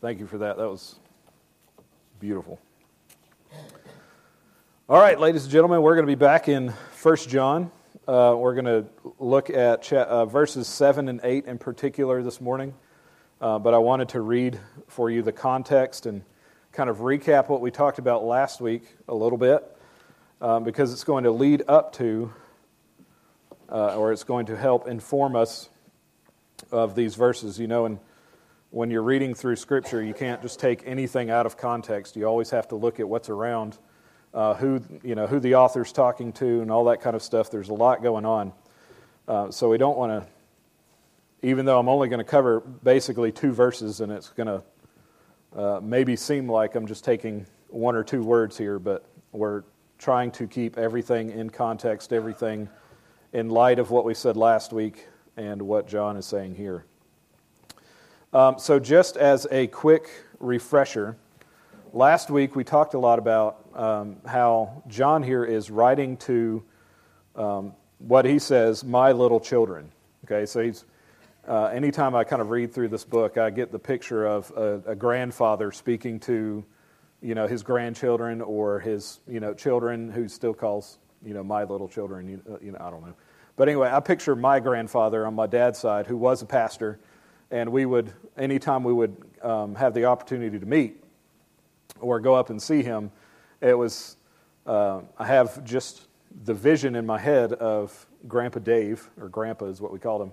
Thank you for that. That was beautiful. All right, ladies and gentlemen, we're going to be back in 1 John. Uh, we're going to look at cha- uh, verses 7 and 8 in particular this morning. Uh, but I wanted to read for you the context and kind of recap what we talked about last week a little bit um, because it's going to lead up to, uh, or it's going to help inform us of these verses. You know, and when you're reading through Scripture, you can't just take anything out of context. You always have to look at what's around, uh, who you know, who the author's talking to, and all that kind of stuff. There's a lot going on, uh, so we don't want to. Even though I'm only going to cover basically two verses, and it's going to uh, maybe seem like I'm just taking one or two words here, but we're trying to keep everything in context, everything in light of what we said last week and what John is saying here. Um, so, just as a quick refresher, last week we talked a lot about um, how John here is writing to um, what he says, my little children. Okay, so he's. Uh, anytime I kind of read through this book, I get the picture of a, a grandfather speaking to, you know, his grandchildren or his, you know, children who still calls, you know, my little children. You, uh, you know, I don't know. But anyway, I picture my grandfather on my dad's side, who was a pastor, and we would, anytime we would um, have the opportunity to meet or go up and see him, it was, uh, I have just the vision in my head of Grandpa Dave, or Grandpa is what we called him.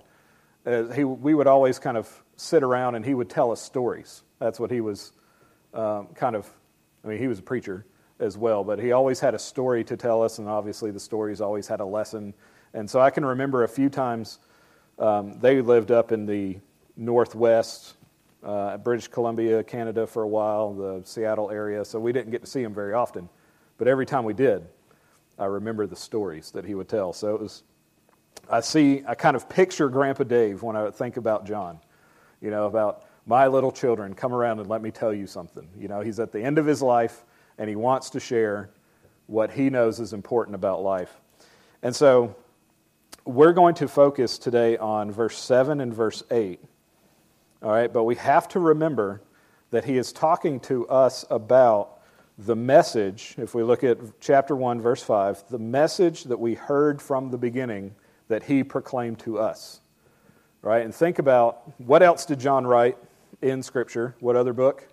Uh, he, we would always kind of sit around and he would tell us stories. That's what he was um, kind of, I mean, he was a preacher as well, but he always had a story to tell us, and obviously the stories always had a lesson. And so I can remember a few times um, they lived up in the Northwest, uh, British Columbia, Canada for a while, the Seattle area, so we didn't get to see him very often. But every time we did, I remember the stories that he would tell. So it was, I see, I kind of picture Grandpa Dave when I think about John, you know, about my little children, come around and let me tell you something. You know, he's at the end of his life and he wants to share what he knows is important about life. And so we're going to focus today on verse 7 and verse 8 all right, but we have to remember that he is talking to us about the message, if we look at chapter 1, verse 5, the message that we heard from the beginning that he proclaimed to us. Right? And think about what else did John write in Scripture? What other book?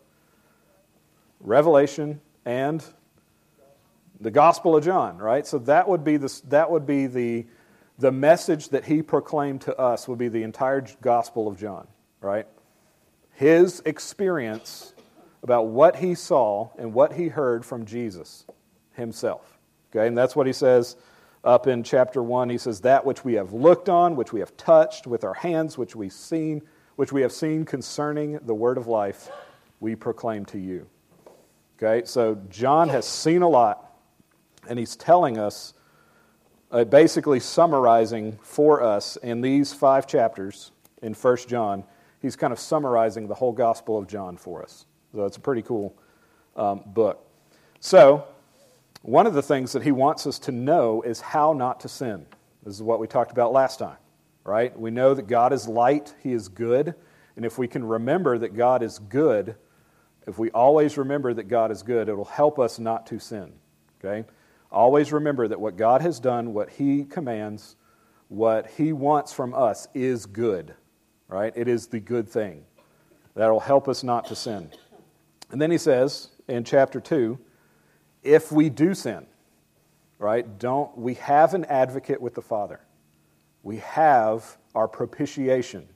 Revelation and the Gospel of John, right? So that would be, the, that would be the, the message that he proclaimed to us, would be the entire Gospel of John, right? His experience about what he saw and what he heard from Jesus himself. Okay, and that's what he says up in chapter 1. He says, That which we have looked on, which we have touched with our hands, which we've seen, which we have seen concerning the word of life, we proclaim to you. Okay, so John has seen a lot, and he's telling us, uh, basically summarizing for us in these five chapters in 1 John he's kind of summarizing the whole Gospel of John for us. So it's a pretty cool um, book. So, one of the things that he wants us to know is how not to sin. This is what we talked about last time, right? We know that God is light, He is good. And if we can remember that God is good, if we always remember that God is good, it will help us not to sin, okay? Always remember that what God has done, what He commands, what He wants from us is good right? It is the good thing that will help us not to sin. And then he says in chapter 2 if we do sin, right, don't we have an advocate with the Father. We have our propitiation,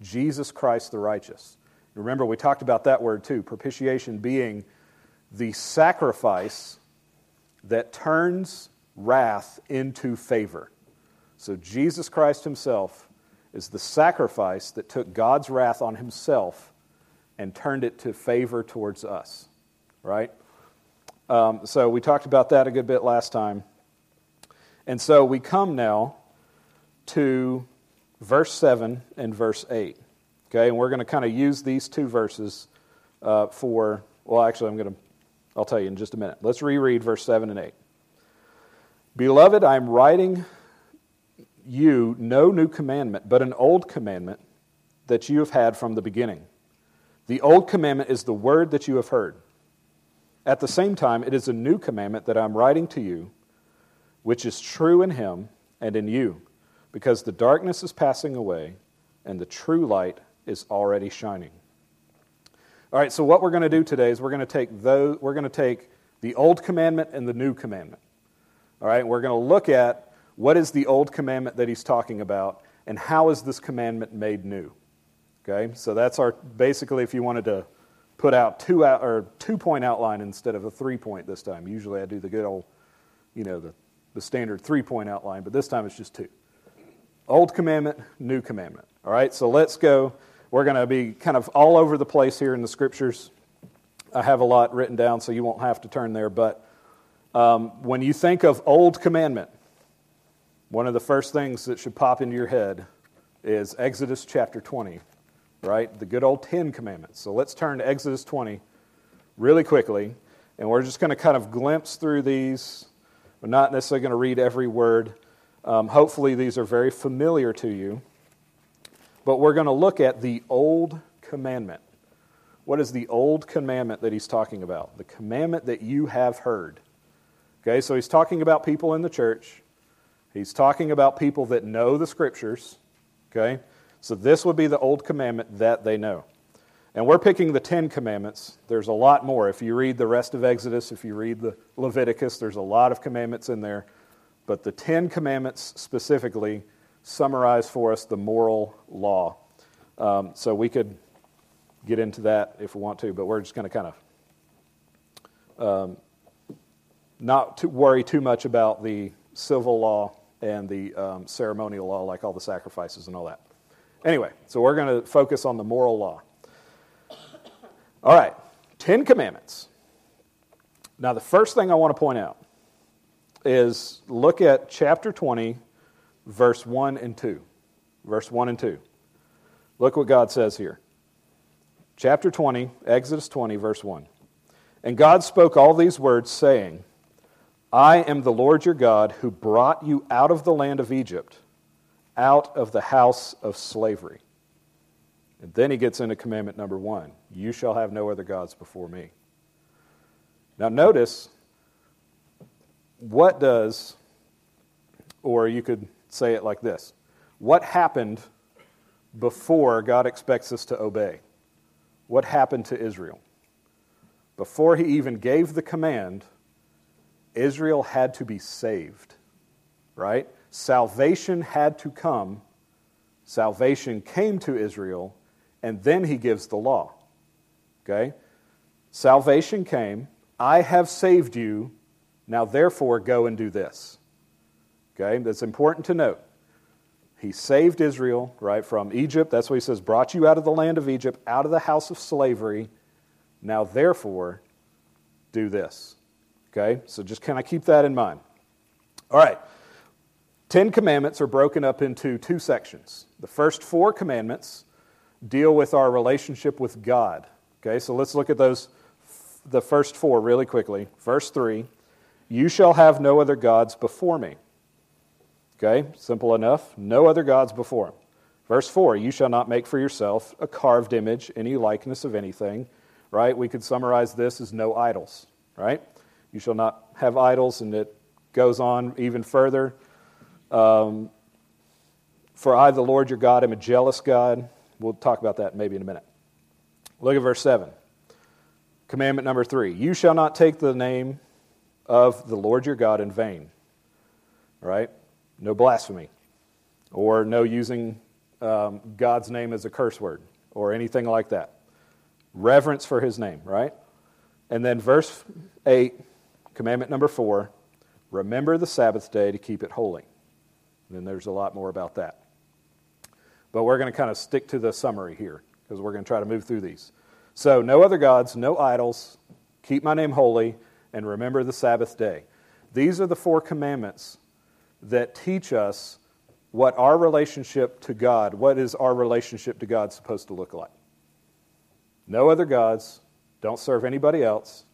Jesus Christ the righteous. Remember, we talked about that word too propitiation being the sacrifice that turns wrath into favor. So, Jesus Christ Himself is the sacrifice that took God's wrath on himself and turned it to favor towards us, right? Um, so we talked about that a good bit last time. And so we come now to verse 7 and verse 8. Okay, and we're going to kind of use these two verses uh, for, well, actually, I'm going to, I'll tell you in just a minute. Let's reread verse 7 and 8. Beloved, I'm writing you no new commandment, but an old commandment that you have had from the beginning. The old commandment is the word that you have heard. At the same time, it is a new commandment that I'm writing to you, which is true in him and in you, because the darkness is passing away and the true light is already shining. All right, so what we're going to do today is we're going to take those, we're going to take the old commandment and the new commandment. All right, we're going to look at what is the old commandment that he's talking about and how is this commandment made new. Okay, so that's our basically if you wanted to put out two out or two point outline instead of a three point this time. Usually I do the good old, you know, the, the standard three point outline, but this time it's just two. Old commandment, new commandment. All right, so let's go. We're going to be kind of all over the place here in the scriptures. I have a lot written down, so you won't have to turn there. But um, when you think of old commandment, one of the first things that should pop into your head is Exodus chapter 20 right? The good old Ten Commandments. So let's turn to Exodus 20 really quickly, and we're just going to kind of glimpse through these. We're not necessarily going to read every word. Um, hopefully, these are very familiar to you. But we're going to look at the Old Commandment. What is the Old Commandment that he's talking about? The commandment that you have heard. Okay, so he's talking about people in the church. He's talking about people that know the scriptures. Okay? So this would be the old commandment that they know. And we're picking the Ten Commandments. There's a lot more. If you read the rest of Exodus, if you read the Leviticus, there's a lot of commandments in there. But the Ten Commandments specifically summarize for us the moral law. Um, so we could get into that if we want to, but we're just going to kind of um, not to worry too much about the civil law and the um, ceremonial law, like all the sacrifices and all that. Anyway, so we're going to focus on the moral law. All right, Ten Commandments. Now, the first thing I want to point out is look at chapter 20, verse 1 and 2. Verse 1 and 2. Look what God says here. Chapter 20, Exodus 20, verse 1. And God spoke all these words, saying, I am the Lord your God who brought you out of the land of Egypt out of the house of slavery. And then he gets into commandment number one You shall have no other gods before me. Now, notice what does, or you could say it like this what happened before God expects us to obey? What happened to Israel? Before he even gave the command, Israel had to be saved, right? salvation had to come. Salvation came to Israel, and then he gives the law. Okay? Salvation came. I have saved you. Now, therefore, go and do this. Okay? That's important to note. He saved Israel, right, from Egypt. That's what he says, brought you out of the land of Egypt, out of the house of slavery. Now, therefore, do this. Okay? So just kind of keep that in mind. All right. Ten Commandments are broken up into two sections. The first four commandments deal with our relationship with God. Okay, so let's look at those, the first four really quickly. Verse 3 You shall have no other gods before me. Okay, simple enough. No other gods before him. Verse 4 You shall not make for yourself a carved image, any likeness of anything. Right? We could summarize this as no idols. Right? You shall not have idols, and it goes on even further. Um, for I, the Lord your God, am a jealous God. We'll talk about that maybe in a minute. Look at verse 7. Commandment number three You shall not take the name of the Lord your God in vain. Right? No blasphemy. Or no using um, God's name as a curse word or anything like that. Reverence for his name, right? And then verse 8, commandment number four remember the Sabbath day to keep it holy. And there's a lot more about that. But we're going to kind of stick to the summary here because we're going to try to move through these. So, no other gods, no idols, keep my name holy, and remember the Sabbath day. These are the four commandments that teach us what our relationship to God, what is our relationship to God supposed to look like. No other gods, don't serve anybody else,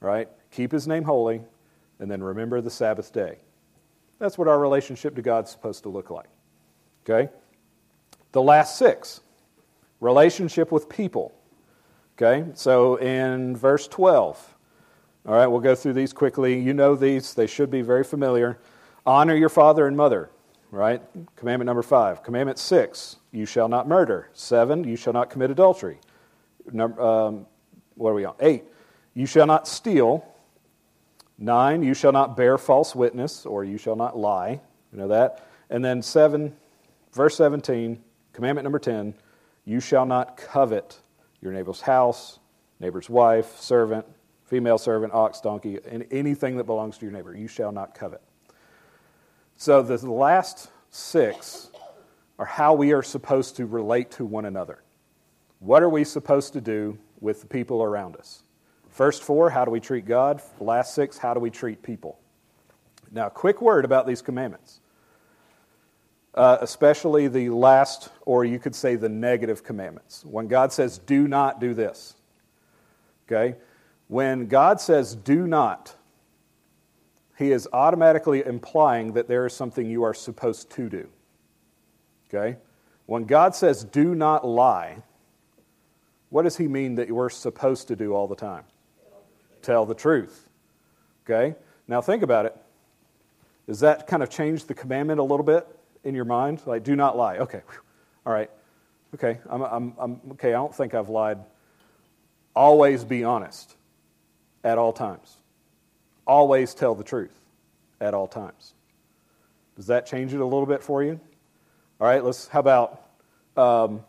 right? Keep his name holy, and then remember the Sabbath day. That's what our relationship to God's supposed to look like. Okay? The last six relationship with people. Okay, so in verse 12, all right, we'll go through these quickly. You know these, they should be very familiar. Honor your father and mother, right? Commandment number five. Commandment six, you shall not murder. Seven, you shall not commit adultery. Number, um, what are we on? Eight, you shall not steal. Nine, you shall not bear false witness, or you shall not lie. You know that? And then seven, verse 17, commandment number 10, you shall not covet your neighbor's house, neighbor's wife, servant, female servant, ox, donkey, and anything that belongs to your neighbor. You shall not covet. So the last six are how we are supposed to relate to one another. What are we supposed to do with the people around us? First four, how do we treat God? last six, how do we treat people? Now, a quick word about these commandments, uh, especially the last, or you could say the negative commandments. When God says, do not do this, okay? When God says, do not, he is automatically implying that there is something you are supposed to do. Okay? When God says, do not lie, what does he mean that we're supposed to do all the time? Tell the truth. Okay? Now think about it. Does that kind of change the commandment a little bit in your mind? Like, do not lie. Okay. All right. Okay. I'm, I'm, I'm, okay. I don't think I've lied. Always be honest at all times always tell the truth at all times. Does that change it a little bit for you? All right, let's, how about um,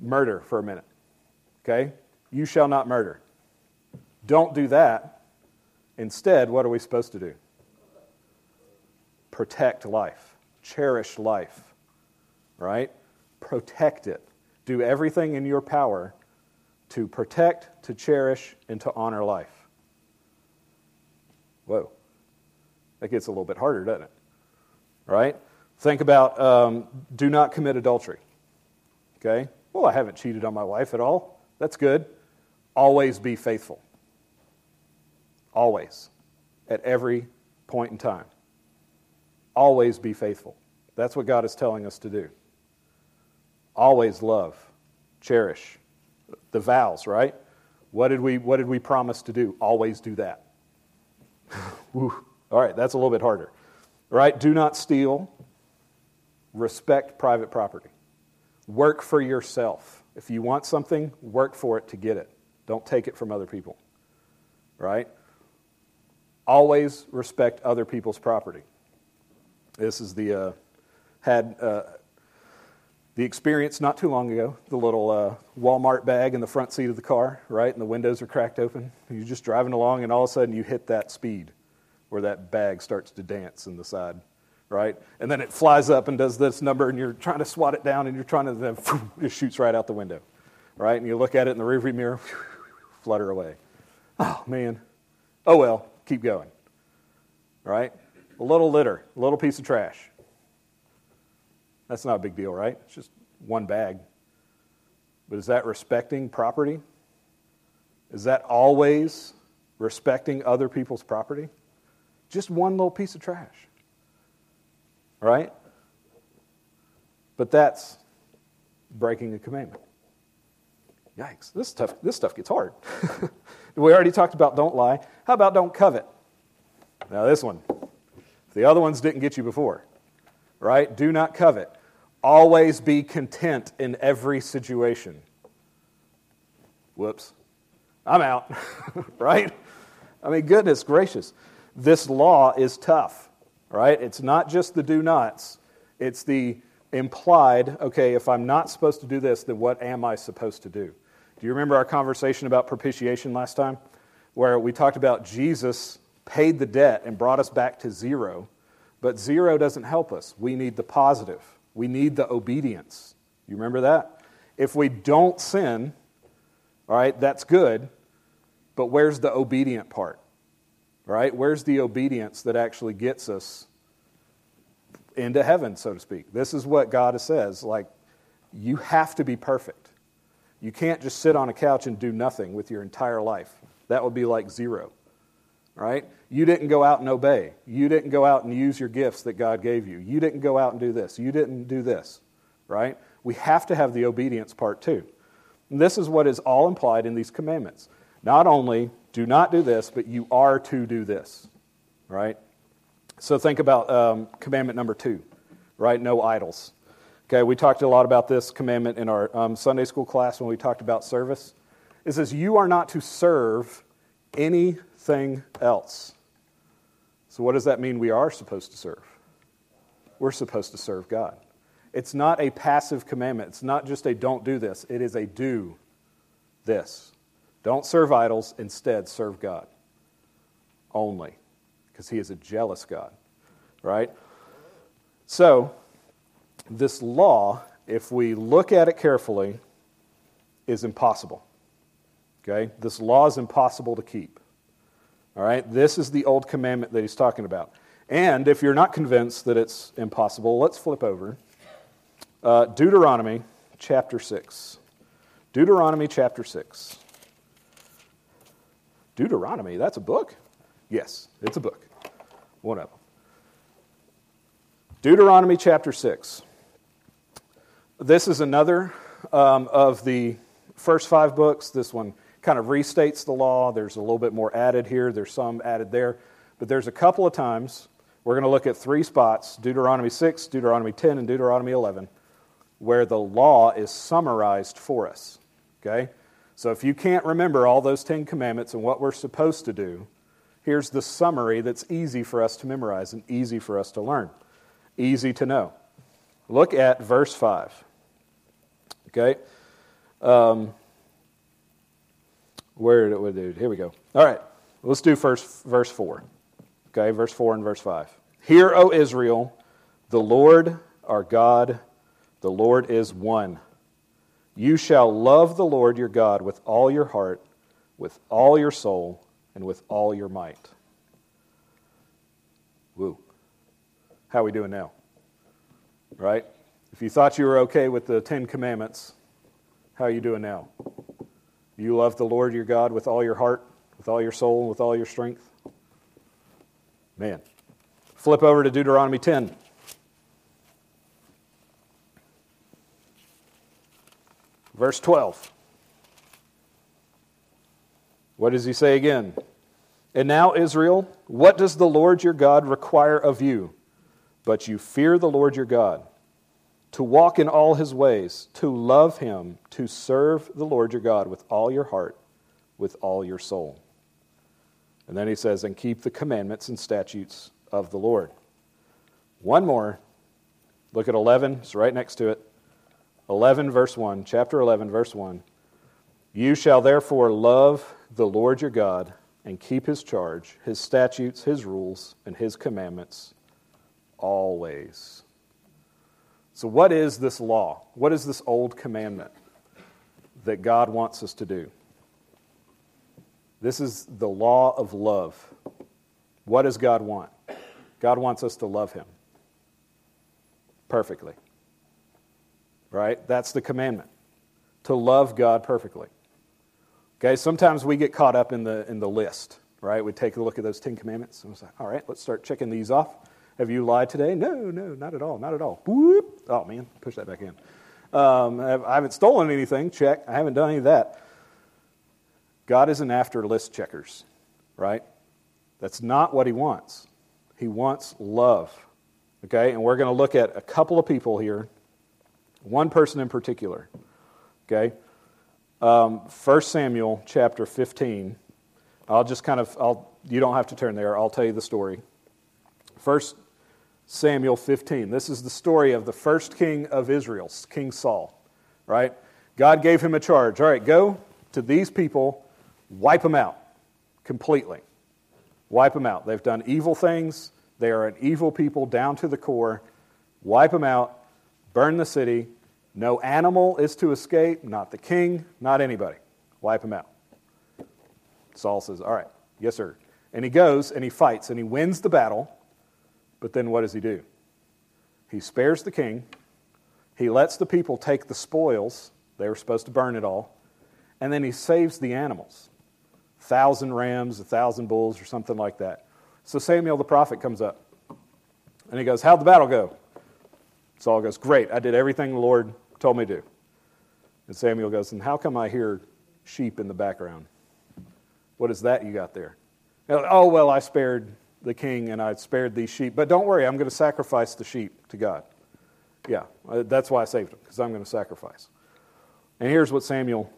murder for a minute? Okay? You shall not murder. Don't do that. Instead, what are we supposed to do? Protect life, cherish life, right? Protect it. Do everything in your power to protect, to cherish, and to honor life. Whoa. That gets a little bit harder, doesn't it? Right? Think about um, do not commit adultery. Okay? Well, I haven't cheated on my wife at all. That's good. Always be faithful. Always. At every point in time. Always be faithful. That's what God is telling us to do. Always love, cherish. The vows, right? What did we, what did we promise to do? Always do that. All right, that's a little bit harder. Right? Do not steal. Respect private property. Work for yourself. If you want something, work for it to get it. Don't take it from other people. Right? Always respect other people's property. This is the uh, had uh, the experience not too long ago. The little uh, Walmart bag in the front seat of the car, right, and the windows are cracked open. You're just driving along, and all of a sudden you hit that speed where that bag starts to dance in the side, right? And then it flies up and does this number, and you're trying to swat it down, and you're trying to then it shoots right out the window, right? And you look at it in the rearview mirror, flutter away. Oh man, oh well, keep going, right? A little litter, a little piece of trash. That's not a big deal, right? It's just one bag. But is that respecting property? Is that always respecting other people's property? Just one little piece of trash. Right? But that's breaking a commandment. Yikes, this stuff, this stuff gets hard. we already talked about don't lie. How about don't covet? Now, this one. The other ones didn't get you before. Right? Do not covet. Always be content in every situation. Whoops. I'm out. right? I mean, goodness gracious this law is tough, right? It's not just the do nots, it's the implied, okay, if I'm not supposed to do this, then what am I supposed to do? Do you remember our conversation about propitiation last time? Where we talked about Jesus paid the debt and brought us back to zero, but zero doesn't help us. We need the positive, we need the obedience. You remember that? If we don't sin, all right, that's good, but where's the obedient part? right? Where's the obedience that actually gets us into heaven, so to speak? This is what God says. Like, you have to be perfect. You can't just sit on a couch and do nothing with your entire life. That would be like zero, right? You didn't go out and obey. You didn't go out and use your gifts that God gave you. You didn't go out and do this. You didn't do this, right? We have to have the obedience part too. And this is what is all implied in these commandments. Not only do not do this, but you are to do this, right? So think about um, commandment number two, right? No idols. Okay, we talked a lot about this commandment in our um, Sunday school class when we talked about service. It says, You are not to serve anything else. So, what does that mean we are supposed to serve? We're supposed to serve God. It's not a passive commandment. It's not just a don't do this, it is a do this. Don't serve idols, instead, serve God only, because He is a jealous God, right? So, this law, if we look at it carefully, is impossible. Okay? This law is impossible to keep. All right? This is the old commandment that he's talking about. And if you're not convinced that it's impossible, let's flip over. Uh, Deuteronomy chapter 6. Deuteronomy chapter 6. Deuteronomy, that's a book? Yes, it's a book. One of them. Deuteronomy chapter 6. This is another um, of the first five books. This one kind of restates the law. There's a little bit more added here, there's some added there. But there's a couple of times, we're going to look at three spots Deuteronomy 6, Deuteronomy 10, and Deuteronomy 11, where the law is summarized for us. Okay? So if you can't remember all those Ten Commandments and what we're supposed to do, here's the summary that's easy for us to memorize and easy for us to learn, easy to know. Look at verse 5. Okay? Um, where did we do? Here we go. All right, let's do first verse 4. Okay, verse 4 and verse 5. Hear, O Israel, the Lord our God, the Lord is one. You shall love the Lord your God with all your heart, with all your soul, and with all your might. Woo. How are we doing now? Right? If you thought you were okay with the Ten Commandments, how are you doing now? You love the Lord your God with all your heart, with all your soul, and with all your strength? Man. Flip over to Deuteronomy 10. Verse 12. What does he say again? And now, Israel, what does the Lord your God require of you? But you fear the Lord your God to walk in all his ways, to love him, to serve the Lord your God with all your heart, with all your soul. And then he says, and keep the commandments and statutes of the Lord. One more. Look at 11, it's right next to it. 11, verse 1, chapter 11, verse 1. You shall therefore love the Lord your God and keep his charge, his statutes, his rules, and his commandments always. So, what is this law? What is this old commandment that God wants us to do? This is the law of love. What does God want? God wants us to love Him perfectly. Right? That's the commandment to love God perfectly. Okay, sometimes we get caught up in the, in the list, right? We take a look at those Ten Commandments and we say, all right, let's start checking these off. Have you lied today? No, no, not at all, not at all. Whoop. Oh, man, push that back in. Um, I haven't stolen anything. Check. I haven't done any of that. God isn't after list checkers, right? That's not what He wants. He wants love. Okay? And we're going to look at a couple of people here, one person in particular. Okay? Um, 1 Samuel chapter 15. I'll just kind of, I'll, you don't have to turn there. I'll tell you the story. First Samuel 15. This is the story of the first king of Israel, King Saul, right? God gave him a charge. All right, go to these people, wipe them out completely. Wipe them out. They've done evil things. They are an evil people down to the core. Wipe them out, burn the city. No animal is to escape, not the king, not anybody. Wipe them out. Saul says, All right, yes, sir. And he goes and he fights and he wins the battle. But then what does he do? He spares the king. He lets the people take the spoils. They were supposed to burn it all. And then he saves the animals thousand rams, a thousand bulls, or something like that. So Samuel the prophet comes up and he goes, How'd the battle go? Saul goes, Great. I did everything the Lord told me to do. And Samuel goes, And how come I hear sheep in the background? What is that you got there? Oh, well, I spared the king and I spared these sheep. But don't worry, I'm going to sacrifice the sheep to God. Yeah, uh, that's why I saved them, because I'm going to sacrifice. And here's what Samuel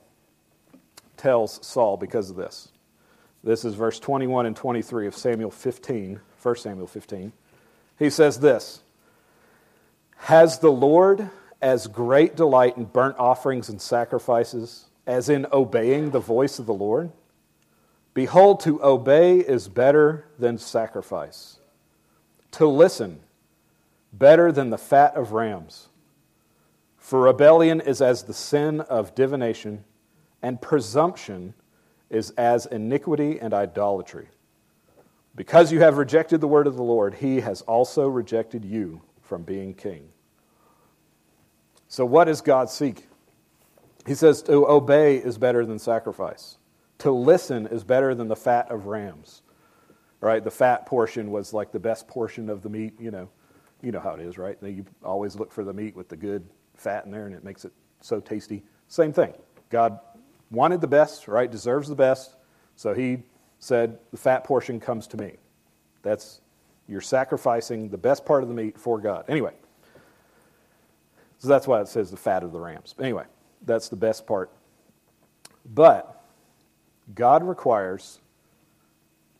tells Saul because of this. This is verse 21 and 23 of Samuel 15, 1 Samuel 15. He says this Has the Lord as great delight in burnt offerings and sacrifices as in obeying the voice of the Lord? Behold, to obey is better than sacrifice, to listen better than the fat of rams. For rebellion is as the sin of divination, and presumption is as iniquity and idolatry. Because you have rejected the word of the Lord, he has also rejected you from being king. So, what does God seek? He says to obey is better than sacrifice, to listen is better than the fat of rams. Right? The fat portion was like the best portion of the meat, you know. You know how it is, right? You always look for the meat with the good fat in there and it makes it so tasty. Same thing. God wanted the best, right? Deserves the best. So he said, The fat portion comes to me. That's, you're sacrificing the best part of the meat for God. Anyway, so that's why it says the fat of the rams. Anyway, that's the best part. But God requires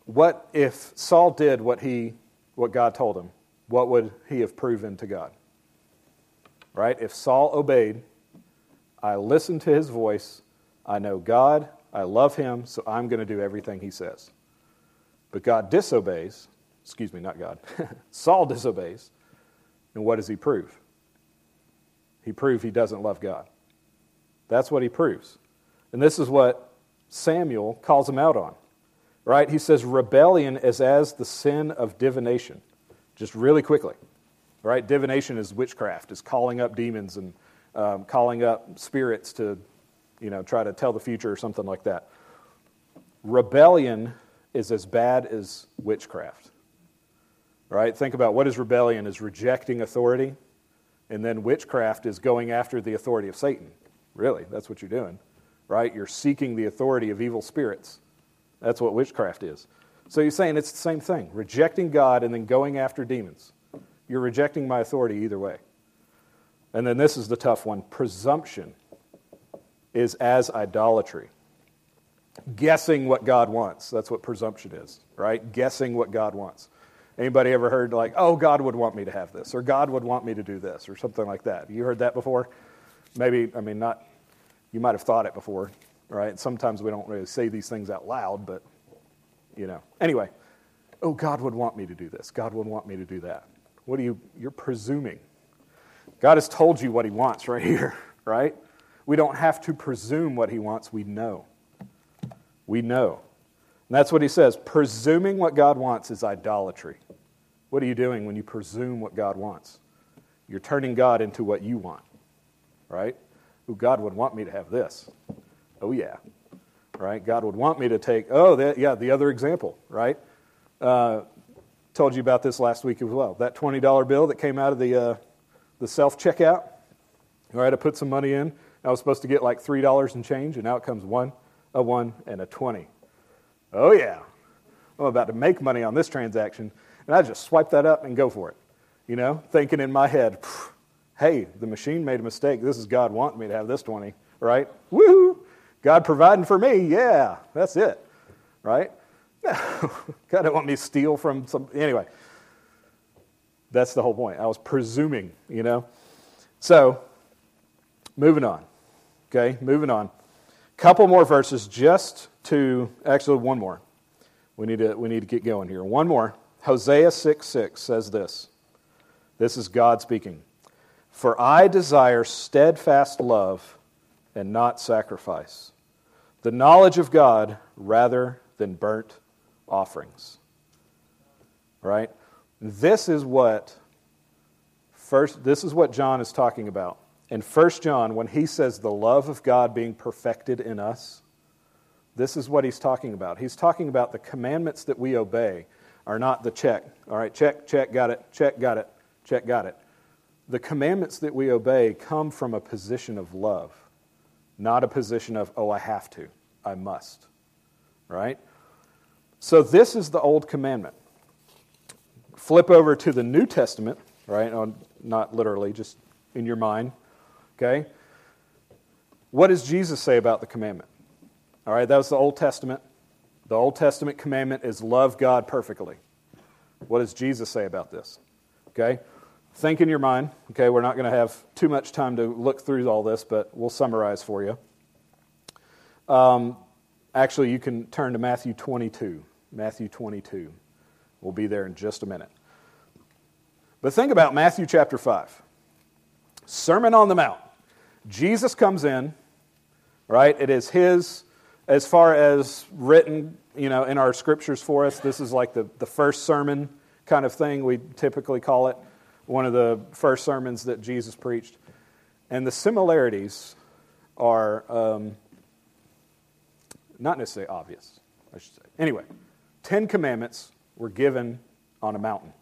what if Saul did what he what God told him, what would he have proven to God? Right? If Saul obeyed, I listened to his voice, I know God, I love him, so I'm going to do everything he says. But God disobeys, excuse me, not God. Saul disobeys, and what does he prove? He proves he doesn't love God. That's what he proves. And this is what Samuel calls him out on. Right? He says rebellion is as the sin of divination. Just really quickly. Right? Divination is witchcraft, is calling up demons and um, calling up spirits to, you know, try to tell the future or something like that. Rebellion is as bad as witchcraft. Right? Think about what is rebellion? Is rejecting authority, and then witchcraft is going after the authority of Satan. Really, that's what you're doing. Right? You're seeking the authority of evil spirits. That's what witchcraft is. So you're saying it's the same thing rejecting God and then going after demons. You're rejecting my authority either way. And then this is the tough one presumption is as idolatry. Guessing what God wants. That's what presumption is, right? Guessing what God wants. Anybody ever heard like, oh, God would want me to have this, or God would want me to do this, or something like that? You heard that before? Maybe, I mean, not, you might have thought it before, right? Sometimes we don't really say these things out loud, but, you know. Anyway, oh, God would want me to do this. God would want me to do that. What are you, you're presuming. God has told you what he wants right here, right? We don't have to presume what he wants, we know. We know. And that's what he says. Presuming what God wants is idolatry. What are you doing when you presume what God wants? You're turning God into what you want, right? Who God would want me to have this. Oh, yeah. Right? God would want me to take, oh, that, yeah, the other example, right? Uh, told you about this last week as well. That $20 bill that came out of the, uh, the self checkout. Right, I put some money in. I was supposed to get like $3 and change, and now it comes one, a one, and a 20. Oh, yeah. I'm about to make money on this transaction. And I just swipe that up and go for it. You know, thinking in my head, hey, the machine made a mistake. This is God wanting me to have this 20, right? Woohoo! God providing for me. Yeah, that's it, right? God don't want me to steal from some. Anyway, that's the whole point. I was presuming, you know. So, moving on. Okay, moving on. Couple more verses just to, actually, one more. We need to, we need to get going here. One more. Hosea 6 6 says this. This is God speaking. For I desire steadfast love and not sacrifice, the knowledge of God rather than burnt offerings. Right? This is what first this is what John is talking about. In 1 John, when he says the love of God being perfected in us, this is what he's talking about. He's talking about the commandments that we obey are not the check. All right, check, check, got it, check, got it, check, got it. The commandments that we obey come from a position of love, not a position of, oh, I have to, I must. Right? So this is the old commandment. Flip over to the New Testament, right? Oh, not literally, just in your mind. Okay? What does Jesus say about the commandment? All right, that was the Old Testament. The Old Testament commandment is love God perfectly. What does Jesus say about this? Okay? Think in your mind. Okay, we're not going to have too much time to look through all this, but we'll summarize for you. Um, actually, you can turn to Matthew 22. Matthew 22. We'll be there in just a minute. But think about Matthew chapter 5. Sermon on the Mount. Jesus comes in, right? It is his, as far as written, you know, in our scriptures for us, this is like the, the first sermon kind of thing, we typically call it. One of the first sermons that Jesus preached. And the similarities are um, not necessarily obvious, I should say. Anyway, Ten Commandments were given on a mountain,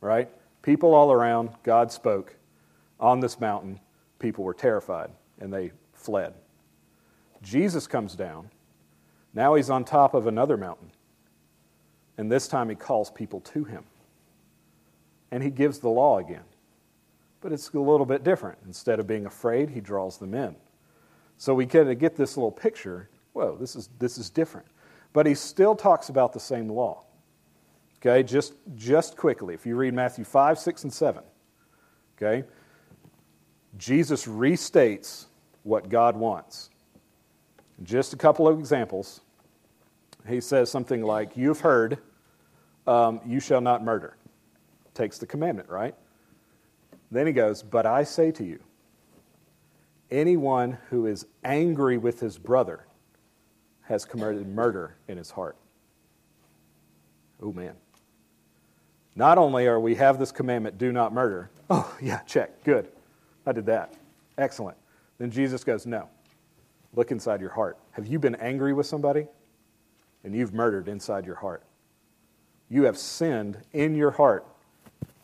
right? People all around, God spoke on this mountain people were terrified and they fled. Jesus comes down. Now he's on top of another mountain. And this time he calls people to him. And he gives the law again. But it's a little bit different. Instead of being afraid, he draws them in. So we kind of get this little picture whoa, this is, this is different. But he still talks about the same law. Okay, just, just quickly, if you read Matthew 5, 6, and 7, okay, Jesus restates what God wants. Just a couple of examples. He says something like, You've heard, um, you shall not murder. Takes the commandment, right? Then he goes, But I say to you, anyone who is angry with his brother has committed murder in his heart. Oh, man. Not only are we have this commandment, do not murder. Oh, yeah, check. Good. I did that. Excellent. Then Jesus goes, No. Look inside your heart. Have you been angry with somebody? And you've murdered inside your heart. You have sinned in your heart,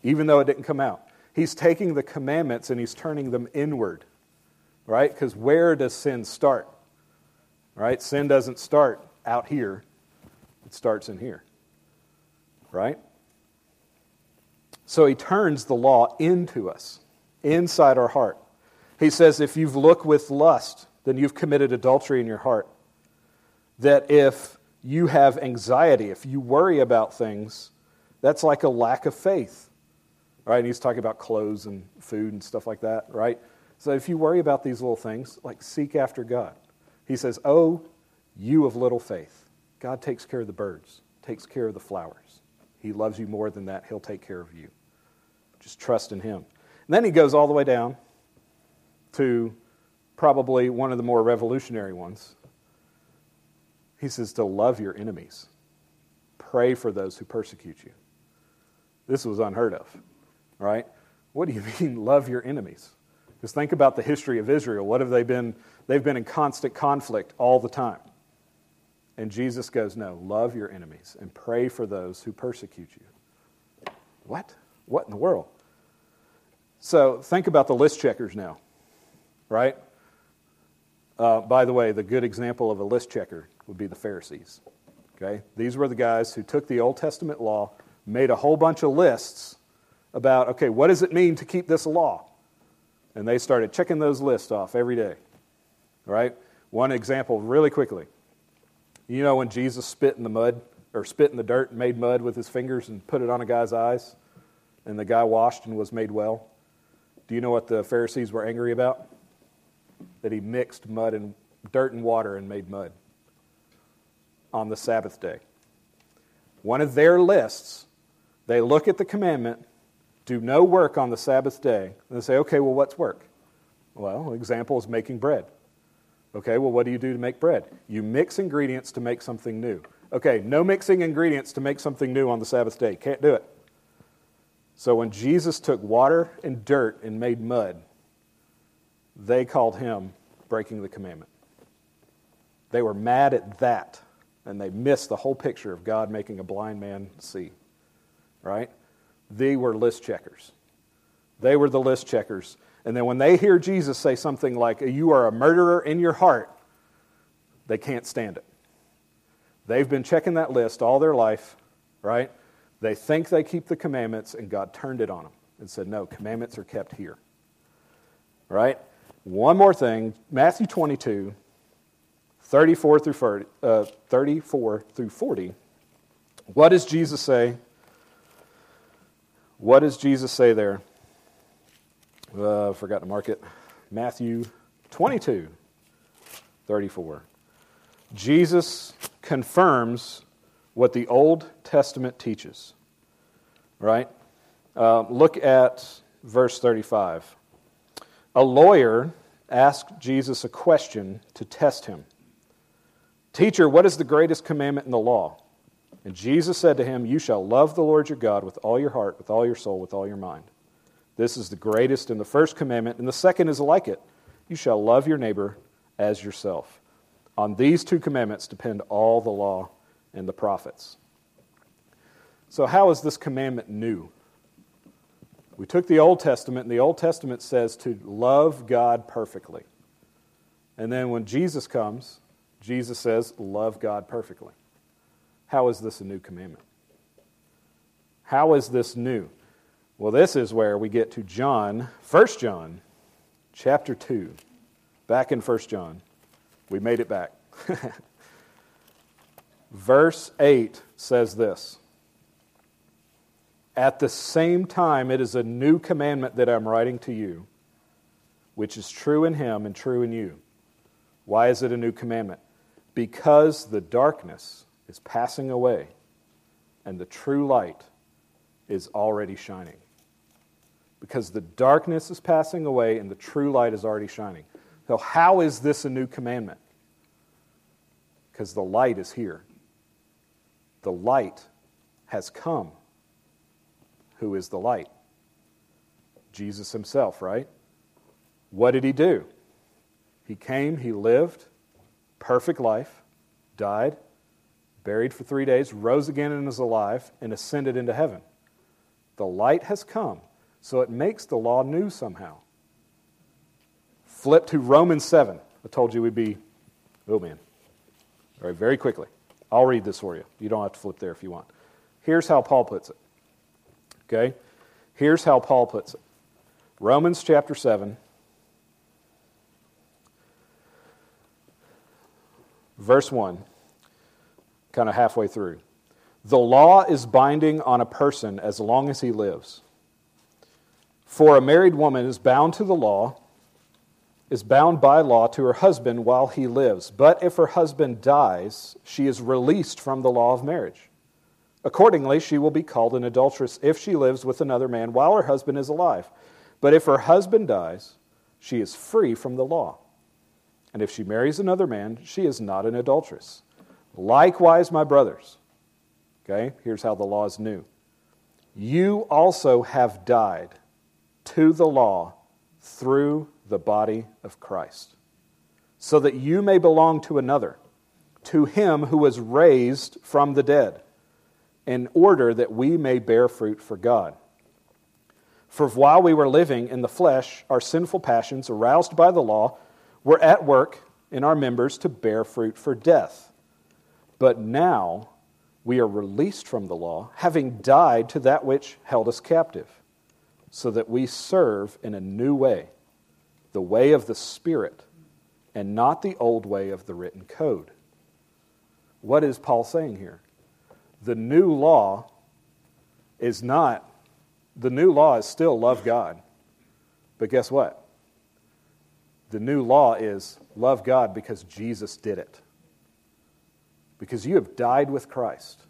even though it didn't come out. He's taking the commandments and he's turning them inward, right? Because where does sin start? Right? Sin doesn't start out here, it starts in here, right? So he turns the law into us inside our heart. He says, if you've looked with lust, then you've committed adultery in your heart. That if you have anxiety, if you worry about things, that's like a lack of faith. Right? And he's talking about clothes and food and stuff like that, right? So if you worry about these little things, like seek after God. He says, Oh, you of little faith. God takes care of the birds, takes care of the flowers. He loves you more than that. He'll take care of you. Just trust in Him. And then he goes all the way down to probably one of the more revolutionary ones. He says to love your enemies, pray for those who persecute you. This was unheard of, right? What do you mean, love your enemies? Just think about the history of Israel. What have they been? They've been in constant conflict all the time. And Jesus goes, No, love your enemies and pray for those who persecute you. What? What in the world? So think about the list checkers now, right? Uh, by the way, the good example of a list checker would be the Pharisees. Okay? These were the guys who took the Old Testament law, made a whole bunch of lists about, okay, what does it mean to keep this law? And they started checking those lists off every day. Right? One example, really quickly. You know when Jesus spit in the mud, or spit in the dirt and made mud with his fingers and put it on a guy's eyes, and the guy washed and was made well? Do you know what the Pharisees were angry about? That he mixed mud and dirt and water and made mud on the Sabbath day. One of their lists, they look at the commandment, do no work on the Sabbath day, and they say, okay, well, what's work? Well, example is making bread. Okay, well, what do you do to make bread? You mix ingredients to make something new. Okay, no mixing ingredients to make something new on the Sabbath day. Can't do it. So when Jesus took water and dirt and made mud, they called him breaking the commandment. They were mad at that, and they missed the whole picture of God making a blind man see. Right? They were list checkers. They were the list checkers. And then when they hear Jesus say something like, You are a murderer in your heart, they can't stand it. They've been checking that list all their life, right? They think they keep the commandments, and God turned it on them and said, No, commandments are kept here. Right? One more thing Matthew 22, 34 through 40, uh, 34 through 40. What does Jesus say? What does Jesus say there? Uh, forgot to mark it. Matthew 22, 34. Jesus confirms what the Old Testament teaches. Right? Uh, look at verse 35. A lawyer asked Jesus a question to test him Teacher, what is the greatest commandment in the law? And Jesus said to him, You shall love the Lord your God with all your heart, with all your soul, with all your mind. This is the greatest and the first commandment, and the second is like it you shall love your neighbor as yourself. On these two commandments depend all the law and the prophets. So, how is this commandment new? We took the Old Testament, and the Old Testament says to love God perfectly. And then when Jesus comes, Jesus says, love God perfectly. How is this a new commandment? How is this new? Well, this is where we get to John, 1 John, chapter 2. Back in 1 John. We made it back. Verse 8 says this At the same time, it is a new commandment that I'm writing to you, which is true in him and true in you. Why is it a new commandment? Because the darkness is passing away and the true light is already shining because the darkness is passing away and the true light is already shining. So, how is this a new commandment? Because the light is here. The light has come. Who is the light? Jesus himself, right? What did he do? He came, he lived, perfect life, died, buried for three days, rose again and is alive, and ascended into heaven. The light has come. So it makes the law new somehow. Flip to Romans 7. I told you we'd be, oh man. All right, very quickly. I'll read this for you. You don't have to flip there if you want. Here's how Paul puts it. Okay? Here's how Paul puts it Romans chapter 7, verse 1, kind of halfway through. The law is binding on a person as long as he lives. For a married woman is bound to the law, is bound by law to her husband while he lives. But if her husband dies, she is released from the law of marriage. Accordingly, she will be called an adulteress if she lives with another man while her husband is alive. But if her husband dies, she is free from the law. And if she marries another man, she is not an adulteress. Likewise, my brothers, okay, here's how the law is new. You also have died to the law through the body of Christ, so that you may belong to another, to him who was raised from the dead, in order that we may bear fruit for God. For while we were living in the flesh, our sinful passions, aroused by the law, were at work in our members to bear fruit for death. But now we are released from the law, having died to that which held us captive so that we serve in a new way, the way of the Spirit, and not the old way of the written code. What is Paul saying here? The new law is not, the new law is still love God. But guess what? The new law is love God because Jesus did it. Because you have died with Christ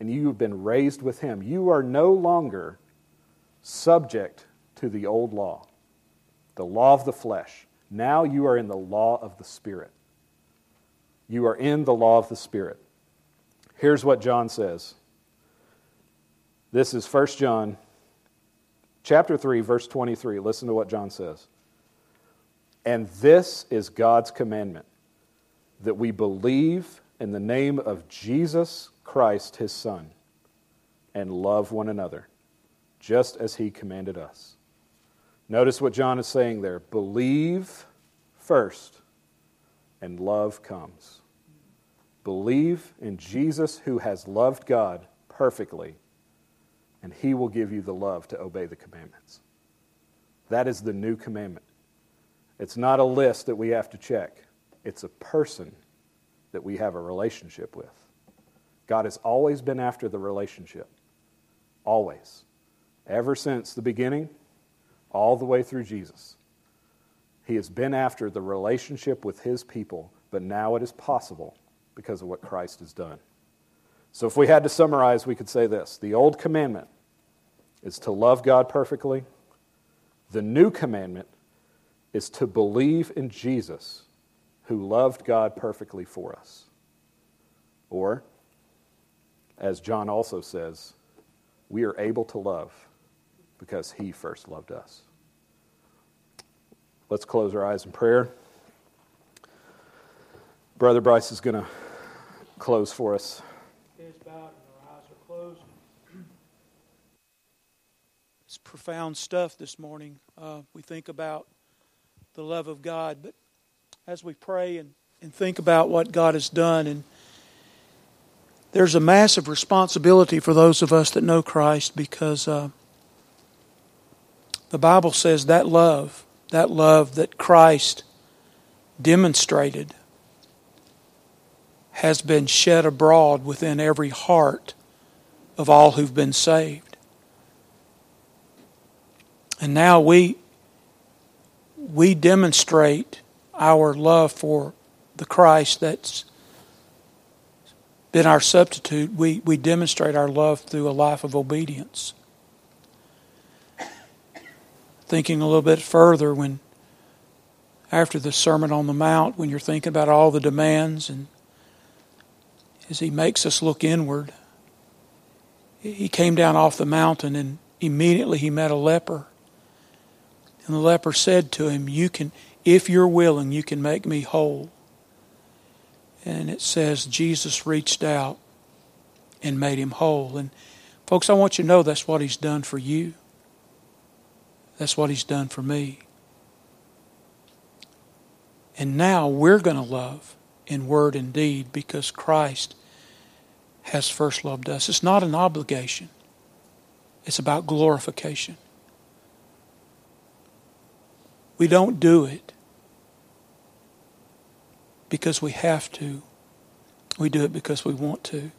and you have been raised with him. You are no longer subject to the old law, the law of the flesh. Now you are in the law of the Spirit. You are in the law of the Spirit. Here's what John says. This is 1 John chapter 3 verse 23. Listen to what John says. And this is God's commandment that we believe in the name of Jesus Christ his son and love one another just as he commanded us. Notice what John is saying there. Believe first, and love comes. Believe in Jesus who has loved God perfectly, and he will give you the love to obey the commandments. That is the new commandment. It's not a list that we have to check, it's a person that we have a relationship with. God has always been after the relationship. Always. Ever since the beginning, all the way through Jesus. He has been after the relationship with his people, but now it is possible because of what Christ has done. So, if we had to summarize, we could say this The old commandment is to love God perfectly, the new commandment is to believe in Jesus, who loved God perfectly for us. Or, as John also says, we are able to love because he first loved us. Let's close our eyes in prayer. Brother Bryce is going to close for us. Heads bowed and our eyes are closed. It's profound stuff this morning. Uh, we think about the love of God, but as we pray and, and think about what God has done, and there's a massive responsibility for those of us that know Christ because uh, the Bible says that love, that love that Christ demonstrated, has been shed abroad within every heart of all who've been saved. And now we we demonstrate our love for the Christ that's been our substitute. We, we demonstrate our love through a life of obedience thinking a little bit further when after the Sermon on the Mount, when you're thinking about all the demands and as he makes us look inward, he came down off the mountain and immediately he met a leper. And the leper said to him, You can, if you're willing, you can make me whole. And it says Jesus reached out and made him whole. And folks, I want you to know that's what he's done for you. That's what He's done for me. And now we're going to love in word and deed because Christ has first loved us. It's not an obligation, it's about glorification. We don't do it because we have to. We do it because we want to.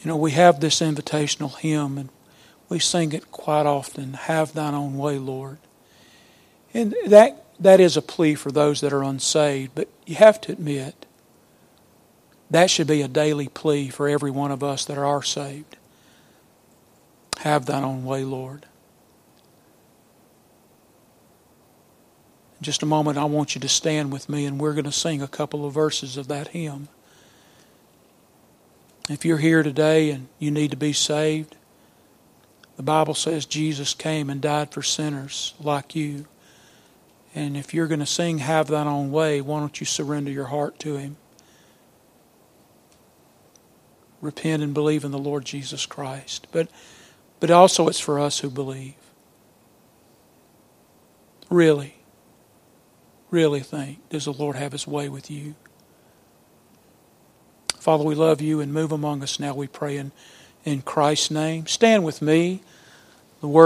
You know, we have this invitational hymn, and we sing it quite often Have thine own way, Lord. And that, that is a plea for those that are unsaved, but you have to admit that should be a daily plea for every one of us that are saved. Have thine own way, Lord. Just a moment, I want you to stand with me, and we're going to sing a couple of verses of that hymn. If you're here today and you need to be saved, the Bible says Jesus came and died for sinners like you. And if you're going to sing Have Thine Own Way, why don't you surrender your heart to Him? Repent and believe in the Lord Jesus Christ. But, but also, it's for us who believe. Really, really think does the Lord have His way with you? Father, we love you and move among us now, we pray in, in Christ's name. Stand with me.